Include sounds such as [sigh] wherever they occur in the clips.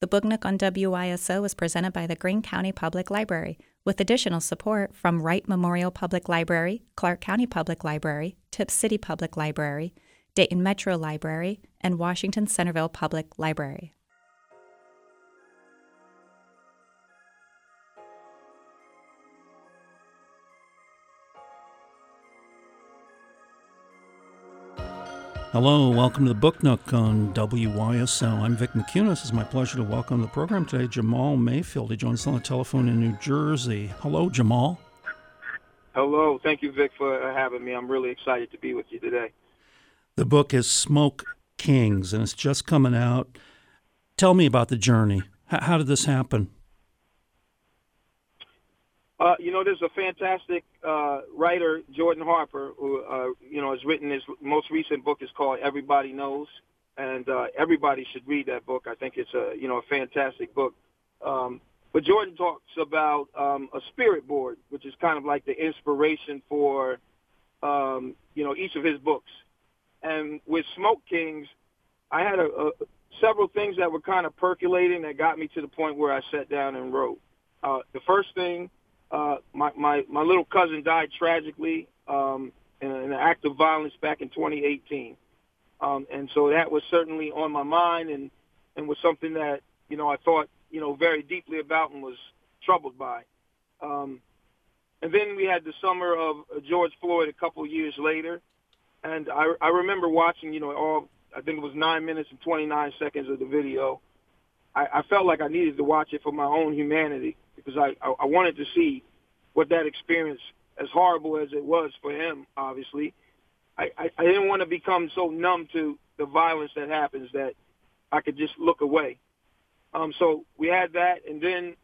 The Book Nook on WYSO is presented by the Greene County Public Library, with additional support from Wright Memorial Public Library, Clark County Public Library, Tipp City Public Library, Dayton Metro Library, and Washington Centerville Public Library. Hello, welcome to the Book Nook on WYSO. I'm Vick Mickunas. It's my pleasure to welcome the program today Jahmal Mayfield. He joins us on the telephone in New Jersey. Hello, Jahmal. Hello. Thank you, Vick, for having me. I'm really excited to be with you today. The book is Smoke Kings, and it's just coming out. Tell me about the journey. How did this happen? Uh, you know, there's a fantastic uh, writer, Jordan Harper, who uh, you know has written his most recent book is called Everybody Knows, and uh, everybody should read that book. I think it's a you know a fantastic book. Um, but Jordan talks about um, a spirit board, which is kind of like the inspiration for um, you know each of his books. And with Smoke Kings, I had a, a several things that were kind of percolating that got me to the point where I sat down and wrote. Uh, the first thing uh, my, my, my little cousin died tragically um, in, an act of violence back in 2018. Um, and so that was certainly on my mind and, and was something that, you know, I thought, you know, very deeply about and was troubled by. Um, and then we had the summer of George Floyd a couple years later. And I, I remember watching, you know, all, I think it was nine minutes and 29 seconds of the video. I, I felt like I needed to watch it for my own humanity because I, I, I wanted to see what that experience, as horrible as it was for him, obviously, I, I, I didn't want to become so numb to the violence that happens that I could just look away. Um, so we had that, and then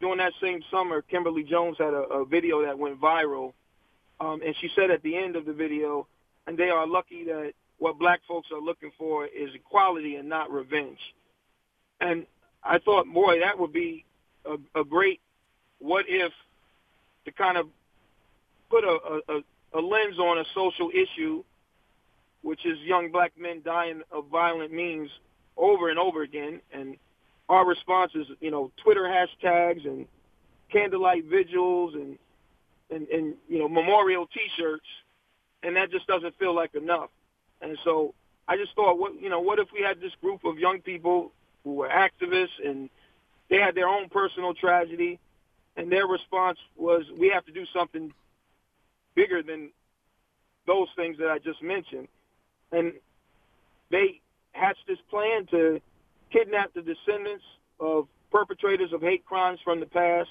during that same summer, Kimberly Jones had a, a video that went viral, um, and she said at the end of the video, and they are lucky that what black folks are looking for is equality and not revenge. And I thought, boy, that would be a, a great what if to kind of put a, a, a lens on a social issue, which is young black men dying of violent means over and over again. And our response is, you know, Twitter hashtags and candlelight vigils and, and, and you know, memorial T-shirts. And that just doesn't feel like enough. And so I just thought, what you know, what if we had this group of young people who were activists and they had their own personal tragedy, and their response was, "We have to do something bigger than those things that I just mentioned." And they hatched this plan to kidnap the descendants of perpetrators of hate crimes from the past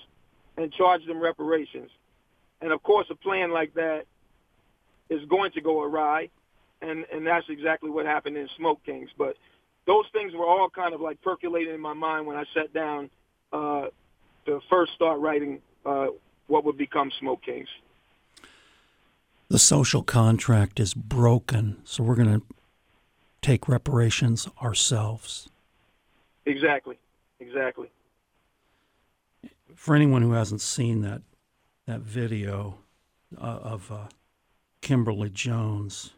and charge them reparations. And of course, a plan like that is going to go awry, and and that's exactly what happened in Smoke Kings. But those things were all kind of like percolating in my mind when I sat down uh, to first start writing uh, what would become Smoke Kings. The social contract is broken, so we're going to take reparations ourselves. Exactly, exactly. For anyone who hasn't seen that that video uh, of uh, Kimberly Jones,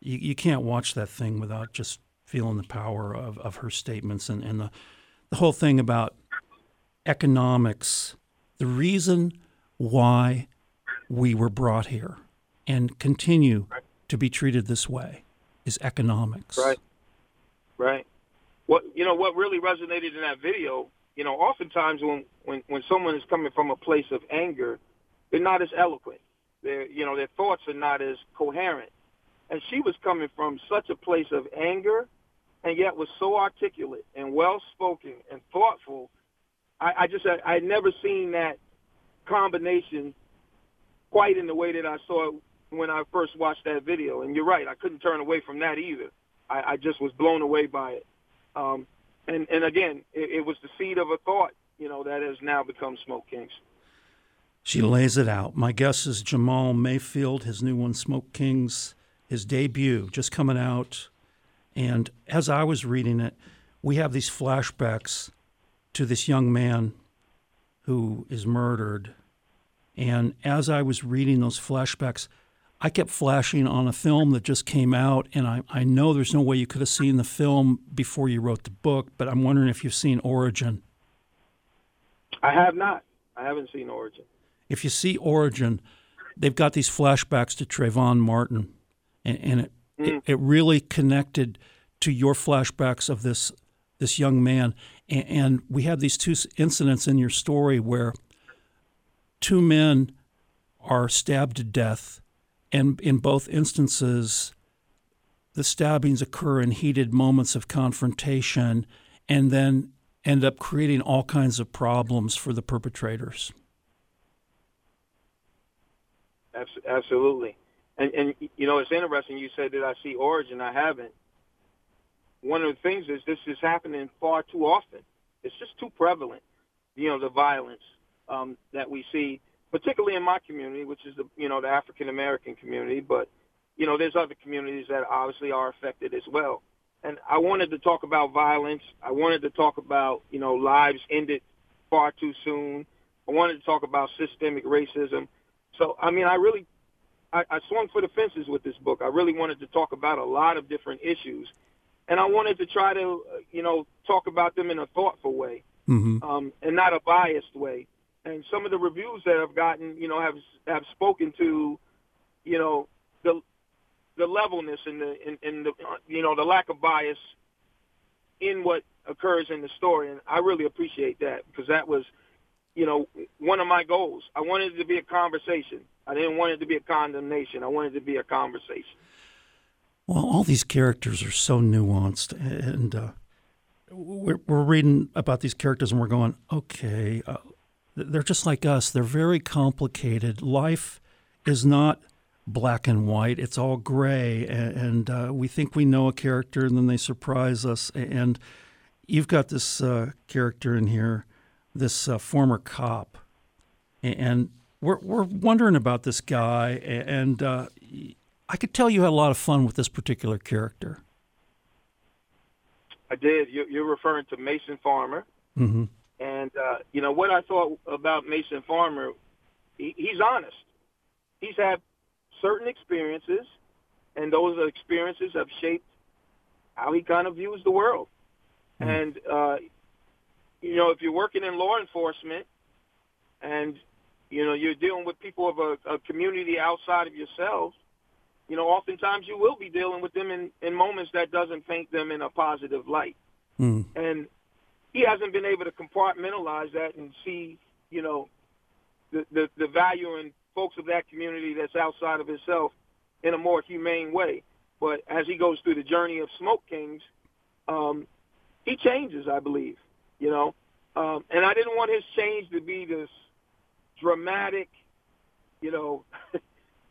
you, you can't watch that thing without just feeling the power of, of her statements and, and the, the whole thing about economics. The reason why we were brought here and continue right. to be treated this way is economics. Right. Right. What you know what really resonated in that video, you know, oftentimes when, when, when someone is coming from a place of anger, they're not as eloquent. Their you know, their thoughts are not as coherent. And she was coming from such a place of anger and yet was so articulate and well spoken and thoughtful. I, I just I, I had never seen that combination quite in the way that I saw it when I first watched that video. And you're right, I couldn't turn away from that either. I, I just was blown away by it. Um, and and again, it, it was the seed of a thought, you know, that has now become Smoke Kings. She lays it out. My guess is Jahmal Mayfield, his new one, Smoke Kings, his debut, just coming out and as I was reading it, we have these flashbacks to this young man who is murdered. And as I was reading those flashbacks, I kept flashing on a film that just came out, and I, I know there's no way you could have seen the film before you wrote the book, but I'm wondering if you've seen Origin. I have not. I haven't seen Origin. If you see Origin, they've got these flashbacks to Trayvon Martin, and, and it, mm. it, it really connected to your flashbacks of this this young man, and, and we have these two incidents in your story where two men are stabbed to death, and in both instances, the stabbings occur in heated moments of confrontation, and then end up creating all kinds of problems for the perpetrators. Absolutely. And, and you know, it's interesting you said that I see origin. I haven't. One of the things is this is happening far too often. It's just too prevalent, you know, the violence um, that we see, particularly in my community, which is the, you know, the African American community. But, you know, there's other communities that obviously are affected as well. And I wanted to talk about violence. I wanted to talk about, you know, lives ended far too soon. I wanted to talk about systemic racism. So, I mean, I really, I, I swung for the fences with this book. I really wanted to talk about a lot of different issues, and I wanted to try to, you know, talk about them in a thoughtful way, mm-hmm. um, and not a biased way. And some of the reviews that I've gotten, you know, have have spoken to, you know, the the levelness and the and, and the you know the lack of bias in what occurs in the story, and I really appreciate that because that was you know, one of my goals. I wanted it to be a conversation. I didn't want it to be a condemnation. I wanted it to be a conversation. Well, all these characters are so nuanced, and uh, we're, we're reading about these characters, and we're going, okay, uh, they're just like us. They're very complicated. Life is not black and white; it's all gray, and, and uh, we think we know a character, and then they surprise us. And you've got this uh, character in here this uh, former cop, and we're we're wondering about this guy, and uh, I could tell you had a lot of fun with this particular character. I did. You're referring to Mason Farmer, mm-hmm. and uh, you know what I thought about Mason Farmer. He's honest. He's had certain experiences, and those experiences have shaped how he kind of views the world. Mm-hmm. And uh, you know, if you're working in law enforcement and, you know, you're dealing with people of a, a community outside of yourselves, you know, oftentimes you will be dealing with them in, in moments that doesn't paint them in a positive light. Mm. And he hasn't been able to compartmentalize that and see, you know, the, the, the value in folks of that community that's outside of himself in a more humane way. But as he goes through the journey of Smoke Kings, um, he changes, I believe you know. Um, and I didn't want his change to be this dramatic, you know. [laughs]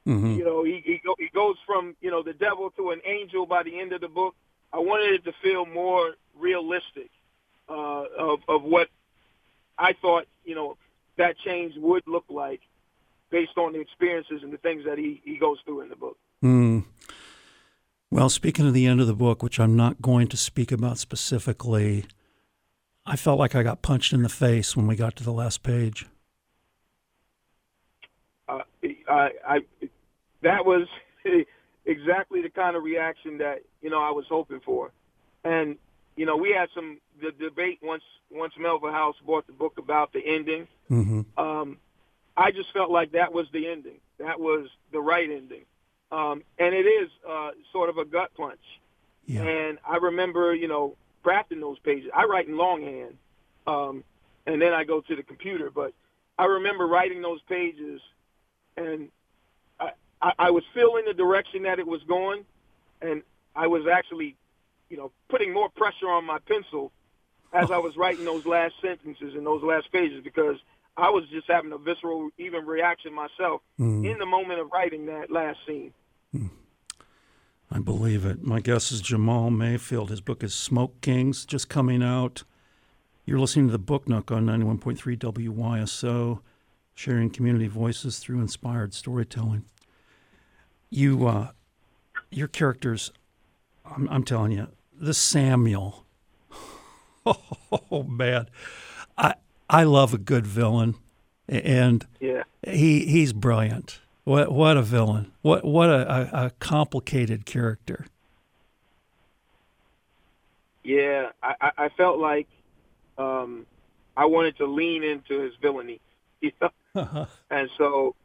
mm-hmm. You know, he he, go, he goes from you know the devil to an angel by the end of the book. I wanted it to feel more realistic uh, of of what I thought you know that change would look like based on the experiences and the things that he, he goes through in the book. Mm. Well, speaking of the end of the book, which I'm not going to speak about specifically, I felt like I got punched in the face when we got to the last page. Uh, I, I, that was [laughs] exactly the kind of reaction that you know I was hoping for, and you know we had some the debate once once Melville House bought the book about the ending. Mm-hmm. Um, I just felt like that was the ending. That was the right ending, um, and it is uh, sort of a gut punch. Yeah. And I remember, you know, crafting those pages. I write in longhand, um, and then I go to the computer. But I remember writing those pages, and I, I, I was feeling the direction that it was going, and I was actually, you know, putting more pressure on my pencil as I was writing those last sentences and those last pages because I was just having a visceral, even reaction myself mm. in the moment of writing that last scene. Mm. I believe it. My guest is Jahmal Mayfield. His book is Smoke Kings, just coming out. You're listening to the Book Nook on 91.3 WYSO, sharing community voices through inspired storytelling. You, uh, your characters, I'm, I'm telling you, this Samuel. [laughs] Oh man, I I love a good villain, and yeah, he he's brilliant. What what a villain! What what a, a, complicated character. Yeah, I, I felt like um, I wanted to lean into his villainy, [laughs] you know? and so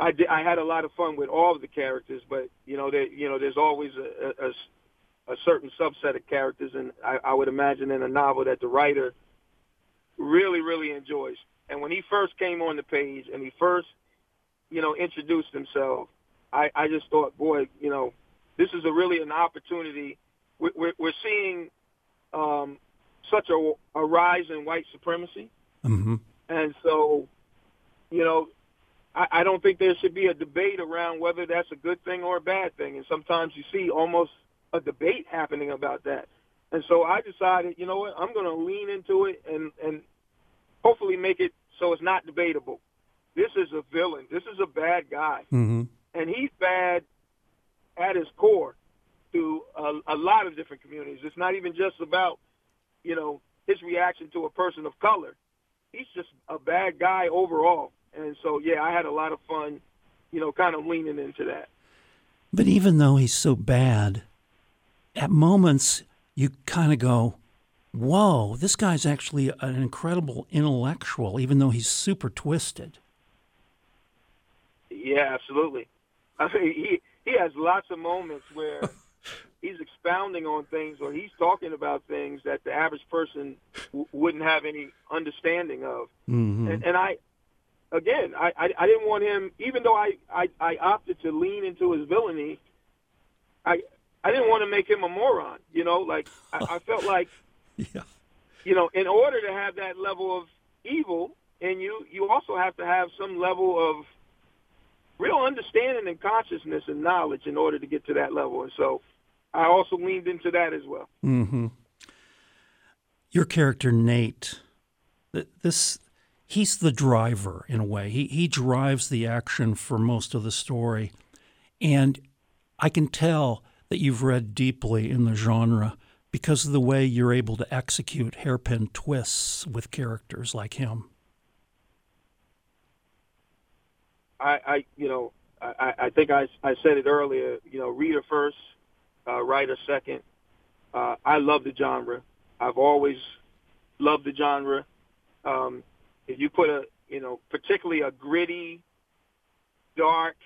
I did, I had a lot of fun with all of the characters, but you know, there you know, there's always a, a, a certain subset of characters, and I, I would imagine in a novel that the writer really, really enjoys. And when he first came on the page and he first, you know, introduced themselves. I, I just thought, boy, you know, this is a really an opportunity. We're, we're, we're seeing um, such a, a rise in white supremacy, mm-hmm. and so, you know, I, I don't think there should be a debate around whether that's a good thing or a bad thing. And sometimes you see almost a debate happening about that. And so I decided, you know what, I'm going to lean into it and and hopefully make it so it's not debatable. This is a villain. This is a bad guy, mm-hmm. and he's bad at his core to a, a lot of different communities. It's not even just about, you know, his reaction to a person of color. He's just a bad guy overall. And so, yeah, I had a lot of fun, you know, kind of leaning into that. But even though he's so bad, at moments you kind of go, whoa, this guy's actually an incredible intellectual, even though he's super twisted. Yeah, absolutely. I mean, he he has lots of moments where [laughs] he's expounding on things or he's talking about things that the average person w- wouldn't have any understanding of. Mm-hmm. And, and I, again, I, I, I didn't want him, even though I, I, I opted to lean into his villainy, I, I didn't want to make him a moron. You know, like I, I felt like, [laughs] yeah. you know, in order to have that level of evil in you, you also have to have some level of real understanding and consciousness and knowledge in order to get to that level. And so I also leaned into that as well. Mm-hmm. Your character Nate, this he's the driver in a way. He he drives the action for most of the story, and I can tell that you've read deeply in the genre because of the way you're able to execute hairpin twists with characters like him. I, I you know, I, I think I, I said it earlier. You know, reader first, uh, writer second. Uh, I love the genre. I've always loved the genre. Um, if you put a, you know, particularly a gritty, dark,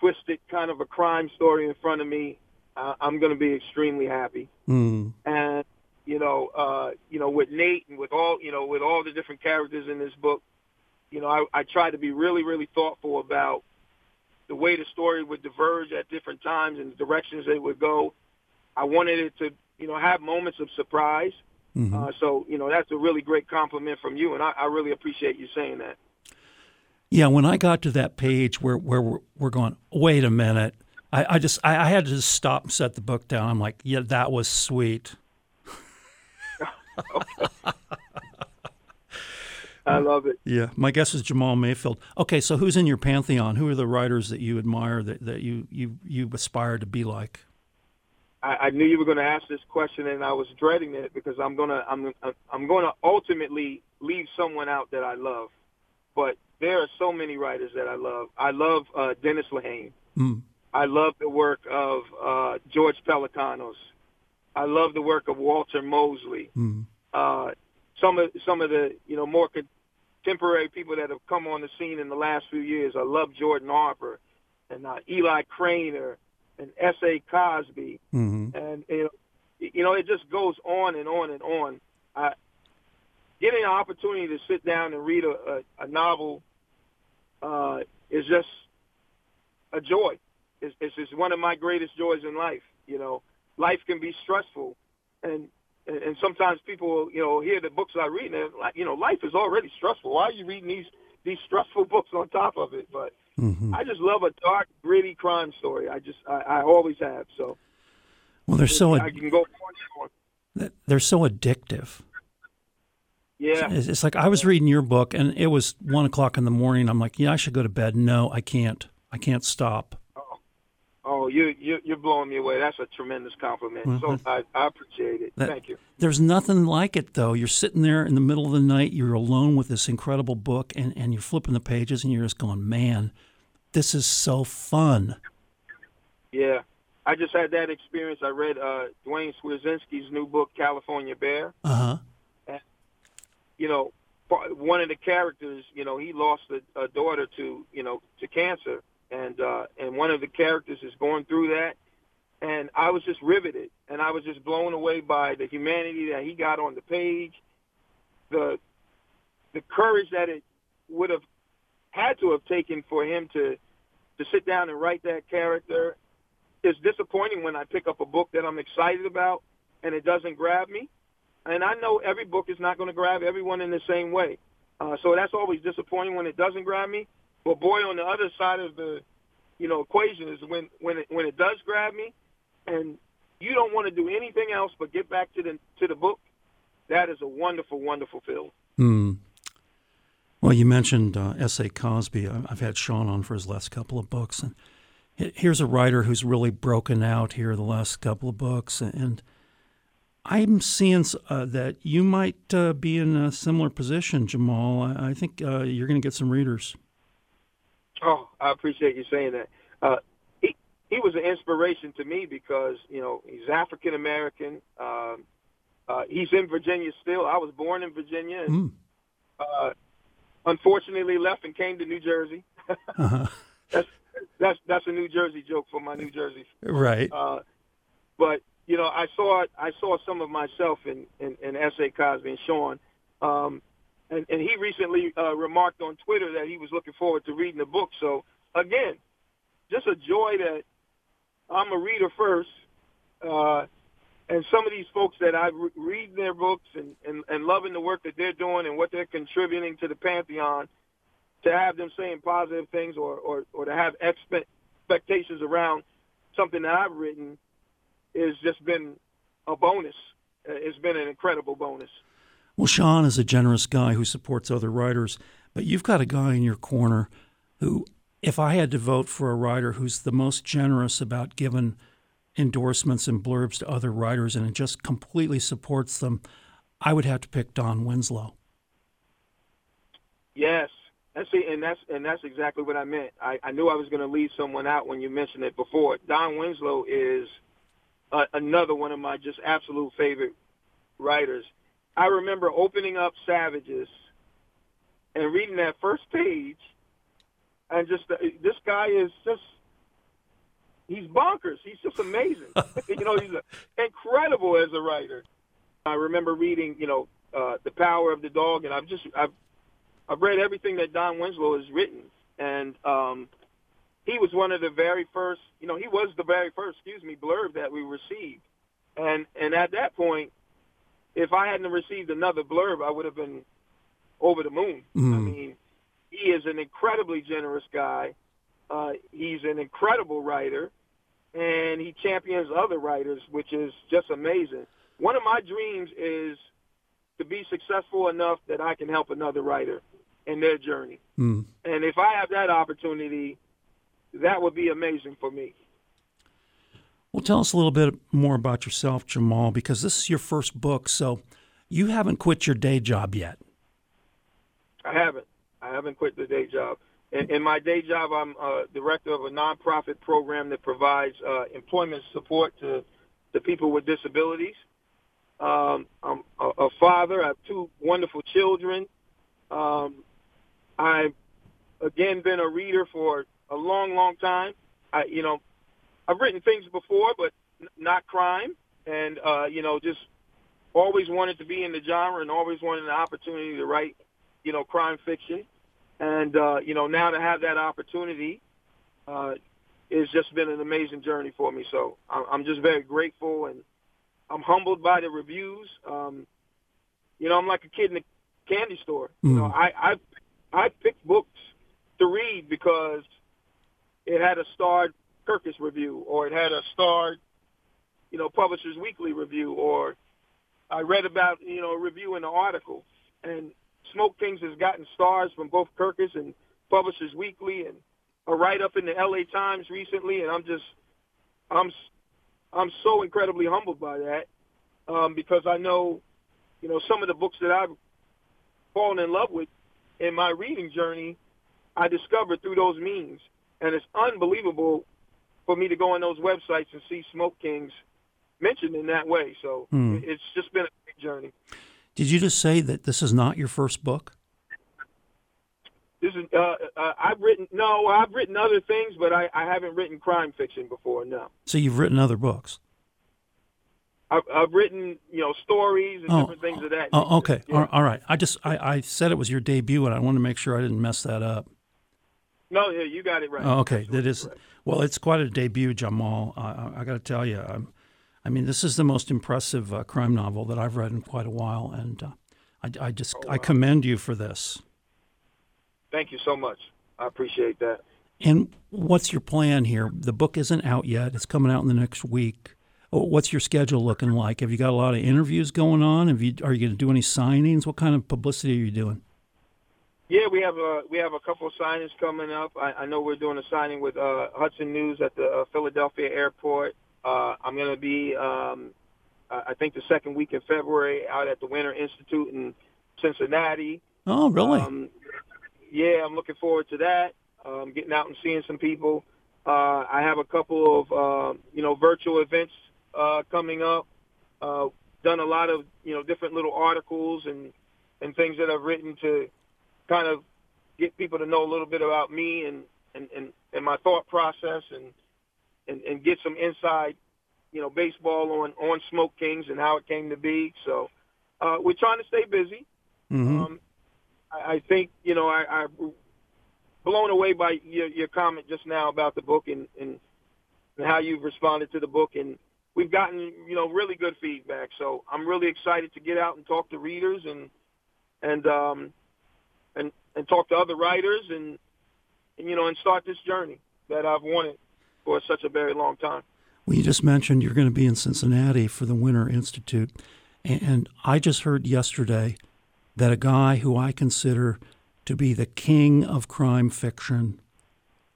twisted kind of a crime story in front of me, uh, I'm going to be extremely happy. Mm. And you know, uh, you know, with Nate and with all, you know, with all the different characters in this book, you know, I, I try to be really, really thoughtful about the way the story would diverge at different times and the directions it would go. I wanted it to, you know, have moments of surprise. Mm-hmm. Uh, so, you know, that's a really great compliment from you, and I, I really appreciate you saying that. Yeah, when I got to that page where where we're, we're going, wait a minute, I, I just I, I, had to just stop and set the book down. I'm like, yeah, that was sweet. [laughs] I love it. Yeah, my guess is Jahmal Mayfield. Okay, so who's in your pantheon? Who are the writers that you admire that, that you, you you aspire to be like? I, I knew you were going to ask this question, and I was dreading it because I'm gonna I'm I'm going to ultimately leave someone out that I love, but there are so many writers that I love. I love uh, Dennis Lehane. Mm. I love the work of uh, George Pelecanos. I love the work of Walter Mosley. Mm. Uh, some of some of the you know more contemporary people that have come on the scene in the last few years. I love Jordan Harper and uh, Eli Cranor and S. A. Cosby, mm-hmm. and you know, you know it just goes on and on and on. I, getting an opportunity to sit down and read a, a, a novel uh, is just a joy. It's, it's just one of my greatest joys in life. You know, life can be stressful, and and sometimes people, you know, hear the books I read, and like, you know, life is already stressful. Why are you reading these these stressful [laughs] books on top of it? But mm-hmm. I just love a dark, gritty crime story. I just, I, I always have. So, well, they're so I can go on and on. They're so addictive. Yeah, it's, it's like I was reading your book, and it was one o'clock in the morning. I'm like, yeah, I should go to bed. No, I can't. I can't stop. Oh, you, you you're blowing me away. That's a tremendous compliment. Mm-hmm. So I, I appreciate it. That, Thank you. There's nothing like it though. You're sitting there in the middle of the night. You're alone with this incredible book, and and you're flipping the pages, and you're just going, man, this is so fun. Yeah, I just had that experience. I read uh, Duane Swierczynski's new book, California Bear. Uh huh. You know, one of the characters, you know, he lost a, a daughter to, you know, to cancer, and uh, and one of the characters is going through that, and I was just riveted, and I was just blown away by the humanity that he got on the page, the the courage that it would have had to have taken for him to to sit down and write that character. It's disappointing when I pick up a book that I'm excited about and it doesn't grab me and I know every book is not going to grab everyone in the same way. Uh, so that's always disappointing when it doesn't grab me. But boy, on the other side of the, you know, equation is when when it, when it does grab me, and you don't want to do anything else but get back to the to the book. That is a wonderful, wonderful feeling. Hmm. Well, you mentioned uh, S.A. Cosby. I've had Shawn on for his last couple of books, and here's a writer who's really broken out here the last couple of books, and I'm seeing uh, that you might uh, be in a similar position, Jahmal. I, I think uh, you're going to get some readers. Oh, I appreciate you saying that. Uh, he he was an inspiration to me because you know he's African American. Um, uh, he's in Virginia still. I was born in Virginia, and mm. unfortunately left and came to New Jersey. [laughs] uh-huh. That's that's that's a New Jersey joke for my New Jersey. Right. Uh, but you know, I saw I saw some of myself in in, in S.A. Cosby and Shawn, um, and, and he recently uh, remarked on Twitter that he was looking forward to reading the book. So again, just a joy that I'm a reader first, uh, and some of these folks that I re- read their books and, and and loving the work that they're doing and what they're contributing to the pantheon, to have them saying positive things or or, or to have expectations around something that I've written has just been a bonus. It's been an incredible bonus. Well, Shawn is a generous guy who supports other writers, but you've got a guy in your corner who, if I had to vote for a writer who's the most generous about giving endorsements and blurbs to other writers and just completely supports them, I would have to pick Don Winslow. Yes, that's and that's and that's exactly what I meant. I, I knew I was going to leave someone out when you mentioned it before. Don Winslow is uh, another one of my just absolute favorite writers. I remember opening up Savages and reading that first page, and just uh, this guy is just he's bonkers. He's just amazing. [laughs] you know, he's a, incredible as a writer. I remember reading, you know, uh, The Power of the Dog, and I've just I've I've read everything that Don Winslow has written, and um, he was one of the very first, you know, he was the very first, excuse me, blurb that we received. And and at that point, if I hadn't received another blurb, I would have been over the moon. Mm. I mean, he is an incredibly generous guy. Uh, he's an incredible writer, and he champions other writers, which is just amazing. One of my dreams is to be successful enough that I can help another writer in their journey. Mm. And if I have that opportunity, that would be amazing for me. Well, tell us a little bit more about yourself, Jahmal, because this is your first book, so you haven't quit your day job yet. I haven't. I haven't quit the day job. In, in my day job, I'm uh, director of a nonprofit program that provides uh, employment support to, to people with disabilities. Um, I'm a, a, father. I have two wonderful children. Um, I've again been a reader for a long, long time. I, you know, I've written things before, but n- not crime, and uh, you know, just always wanted to be in the genre and always wanted an opportunity to write, you know, crime fiction, and uh, you know, now to have that opportunity, uh, it's just been an amazing journey for me. So I'm just very grateful and I'm humbled by the reviews. Um, you know, I'm like a kid in a candy store. Mm. You know, I I I pick books to read because it had a starred Kirkus review, or it had a starred, you know, Publishers Weekly review, or I read about, you know, a review in an article. And Smoke Kings has gotten stars from both Kirkus and Publishers Weekly, and a write-up in the L.A. Times recently, and I'm just, I'm, I'm so incredibly humbled by that um, because I know, you know, some of the books that I've fallen in love with in my reading journey, I discovered through those means and it's unbelievable for me to go on those websites and see Smoke Kings mentioned in that way. So Hmm. it's just been a great journey. Did you just say that this is not your first book? This is uh, uh, I've written no, I've written other things, but I, I haven't written crime fiction before. No, So you've written other books. I've, I've written you know stories and Oh, different things of that. Oh, okay. Yeah. All- right. I just I, I said it was your debut, and I wanted to make sure I didn't mess that up. No, yeah, you got it right. Oh, okay, That's Absolutely is. Well. It's quite a debut, Jahmal. I, I, got to tell you. Um, I mean, this is the most impressive uh, crime novel that I've read in quite a while, and uh, I, I just Oh, I commend you for this. Thank you so much. I appreciate that. And what's your plan here? The book isn't out yet. It's coming out in the next week. Oh, What's your schedule looking like? Have you got a lot of interviews going on? Have you are you going to do any signings? What kind of publicity are you doing? Yeah, we have a we have a couple of signings coming up. I, I know we're doing a signing with uh, Hudson News at the uh, Philadelphia airport. Uh, I'm going to be, um, I think, the second week in February out at the Winter Institute in Cincinnati. Oh, really? Um, yeah, I'm looking forward to that. Um, getting out and seeing some people. Uh, I have a couple of uh, you know virtual events uh, coming up. Uh, done a lot of you know different little articles and and things that I've written to kind of get people to know a little bit about me and and and, and my thought process and, and and get some inside you know baseball on on Smoke Kings and how it came to be. So uh, we're trying to stay busy. hmm Um, I, I think you know I, I blown away by your, your comment just now about the book and, and and how you've responded to the book and we've gotten you know really good feedback. So I'm really excited to get out and talk to readers and and um and and talk to other writers and, and you know and start this journey that I've wanted for such a very long time. Well, you just mentioned you're going to be in Cincinnati for the Winter Institute, and I just heard yesterday that a guy who I consider to be the king of crime fiction,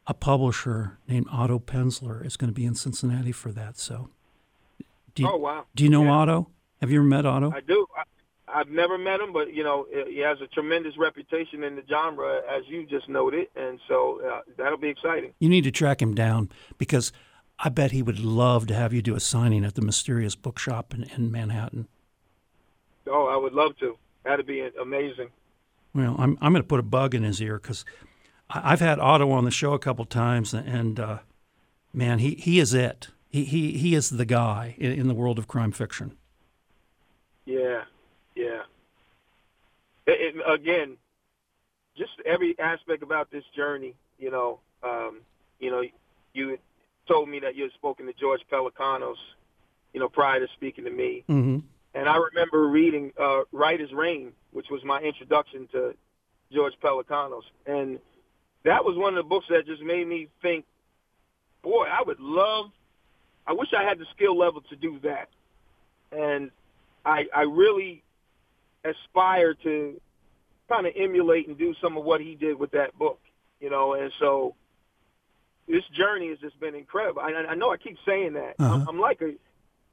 a publisher named Otto Penzler, is going to be in Cincinnati for that. So, do you, oh wow! do you know Yeah. Otto? Have you ever met Otto? I do. I, I've never met him, but you know, he has a tremendous reputation in the genre, as you just noted, and so uh, that'll be exciting. You need to track him down because I bet he would love to have you do a signing at the Mysterious Bookshop in, in Manhattan. Oh, I would love to. That'd be amazing. Well, I'm I'm going to put a bug in his ear because I've had Otto on the show a couple times, and uh, man, he, he is it. He he he is the guy in, in the world of crime fiction. Yeah, yeah. Again, just every aspect about this journey. You know, um, you know, you told me that you had spoken to George Pelecanos, you know, prior to speaking to me. Mm-hmm. And I remember reading uh, Right as Rain, which was my introduction to George Pelecanos. And that was one of the books that just made me think, boy, I would love, I wish I had the skill level to do that. And I, I really aspire to kind of emulate and do some of what he did with that book, you know. And so this journey has just been incredible. I, I know I keep saying that. Uh-huh. I'm, I'm like a,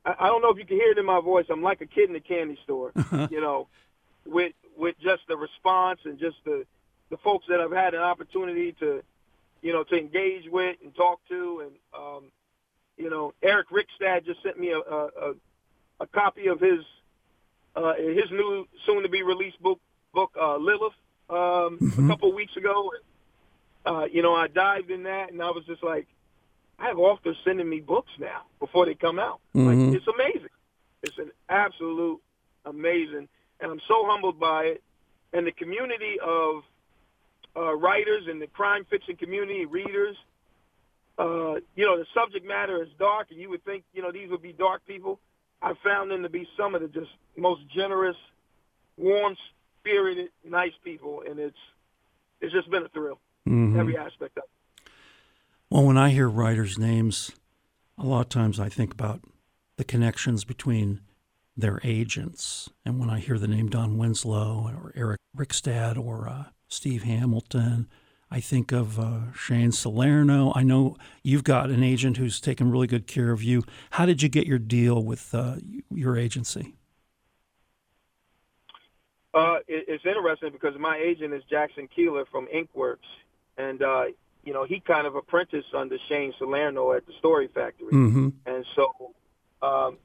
I I don't know if you can hear it in my voice. I'm like a kid in a candy store, you know, with with just the response and just the the folks that I've had an opportunity to, you know, to engage with and talk to, and um, you know, Eric Rickstad just sent me a a, a, a copy of his uh, his new soon to be released book book uh, Lilith um, Mhm. a couple of weeks ago. Uh, you know, I dived in that and I was just like, I have authors sending me books now before they come out. Mhm. Like it's amazing. It's an absolute amazing, and I'm so humbled by it. And the community of uh, writers and the crime fiction community, readers. Uh, you know, the subject matter is dark, and you would think, you know, these would be dark people. I found them to be some of the just most generous, warm-spirited, nice people, and it's it's just been a thrill, Mhm. every aspect of it. Well, when I hear writers' names, a lot of times I think about the connections between their agents. And when I hear the name Don Winslow or Eric Rickstad or uh, Steve Hamilton, I think of uh, Shane Salerno. I know you've got an agent who's taken really good care of you. How did you get your deal with uh, your agency? Uh, it, it's interesting because my agent is Jackson Keeler from Inkworks, and uh, you know, he kind of apprenticed under Shane Salerno at the Story Factory, Mm-hmm. and so um,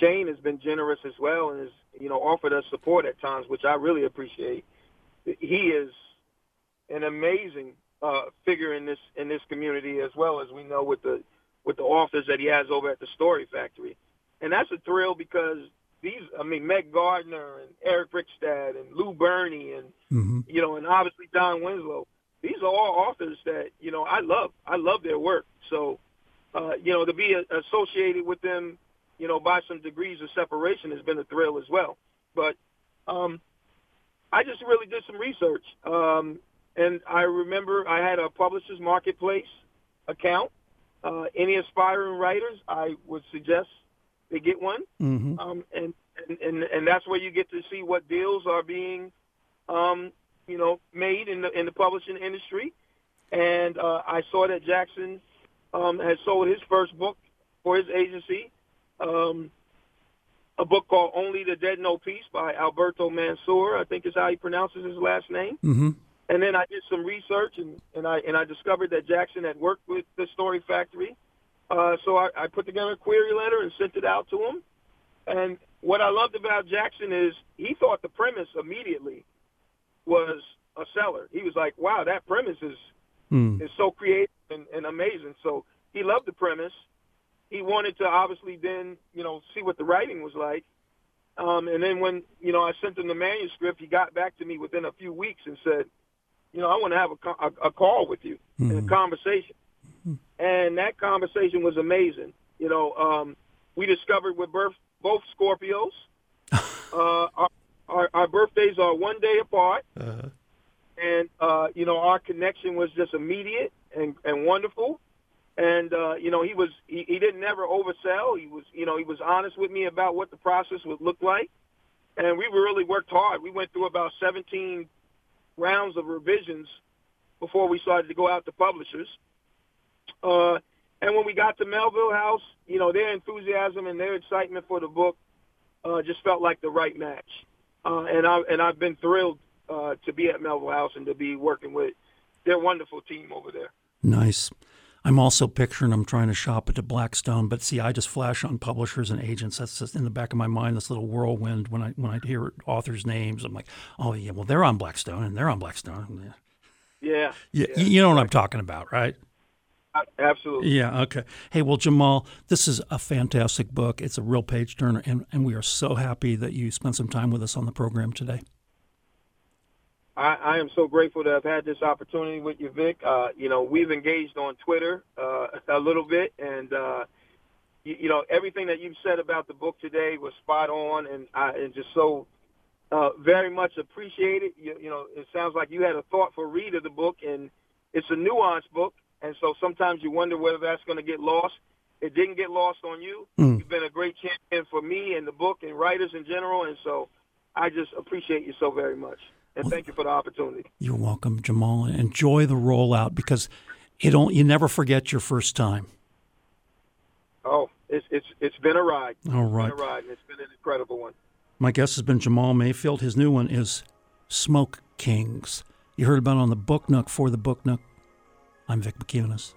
Shane has been generous as well, and has you know offered us support at times, which I really appreciate. He is an amazing uh, figure in this in this community, as well as we know with the with the authors that he has over at the Story Factory, and that's a thrill because these, I mean, Meg Gardiner and Eric Rickstad and Lou Berney and Mm-hmm. you know, and obviously Don Winslow. These are all authors that you know I love. I love their work. So, uh, you know, to be a- associated with them, you know, by some degrees of separation has been a thrill as well. But um, I just really did some research, um, and I remember I had a Publishers Marketplace account. Uh, any aspiring writers, I would suggest they get one Mm-hmm. um, and, and and and that's where you get to see what deals are being, um, you know, made in the in the publishing industry. And uh, I saw that Jackson um, had sold his first book for his agency, um, a book called "Only the Dead Know Peace" by Alberto Mansour. I think is how he pronounces his last name. Mm-hmm. And then I did some research, and, and I and I discovered that Jackson had worked with the Story Factory. Uh, so I, I put together a query letter and sent it out to him. And what I loved about Jackson is he thought the premise immediately was a seller. He was like, "Wow, that premise is Mm. is so creative and, and amazing." So he loved the premise. He wanted to obviously then you know see what the writing was like. Um, and then when you know I sent him the manuscript, he got back to me within a few weeks and said, "You know, I want to have a, a, a call with you and a Mhm. conversation." And that conversation was amazing. You know, um, we discovered we're birth, both Scorpios. [laughs] uh, our, our, our birthdays are one day apart, Uh, and uh, you know our connection was just immediate and, and wonderful. And uh, you know he was he, he didn't never oversell. He was you know he was honest with me about what the process would look like, and we really worked hard. We went through about 17 rounds of revisions before we started to go out to publishers. Uh, and when we got to Melville House, you know their enthusiasm and their excitement for the book uh, just felt like the right match. Uh, and I and I've been thrilled uh, to be at Melville House and to be working with their wonderful team over there. Nice. I'm also picturing I'm trying to shop it to Blackstone, but see, I just flash on publishers and agents. That's just in the back of my mind. This little whirlwind when I when I hear authors' names. I'm like, oh yeah, well they're on Blackstone and they're on Blackstone. Yeah, Yeah, you, you know what I'm talking about, right? Absolutely. Yeah. Okay. Hey, well, Jahmal, this is a fantastic book. It's a real page turner, and and we are so happy that you spent some time with us on the program today. I, I am so grateful to have had this opportunity with you, Vick. Uh, you know, we've engaged on Twitter uh, [laughs] a little bit, and uh, you, you know, everything that you've said about the book today was spot on, and I and just so uh, very much appreciated. You, you know, it sounds like you had a thoughtful read of the book, and it's a nuanced book, and so sometimes you wonder whether that's going to get lost. It didn't get lost on you. Mm. You've been a great champion for me and the book and writers in general, and so I just appreciate you so very much. And thank you for the opportunity. You're welcome, Jahmal. Enjoy the rollout because it don't. You never forget your first time. Oh, it's it's it's been a ride. All It's right. been a ride, and it's been an incredible one. My guest has been Jahmal Mayfield. His new one is Smoke Kings. You heard about it on the Book Nook for the Book Nook. I'm Vick Mickunas.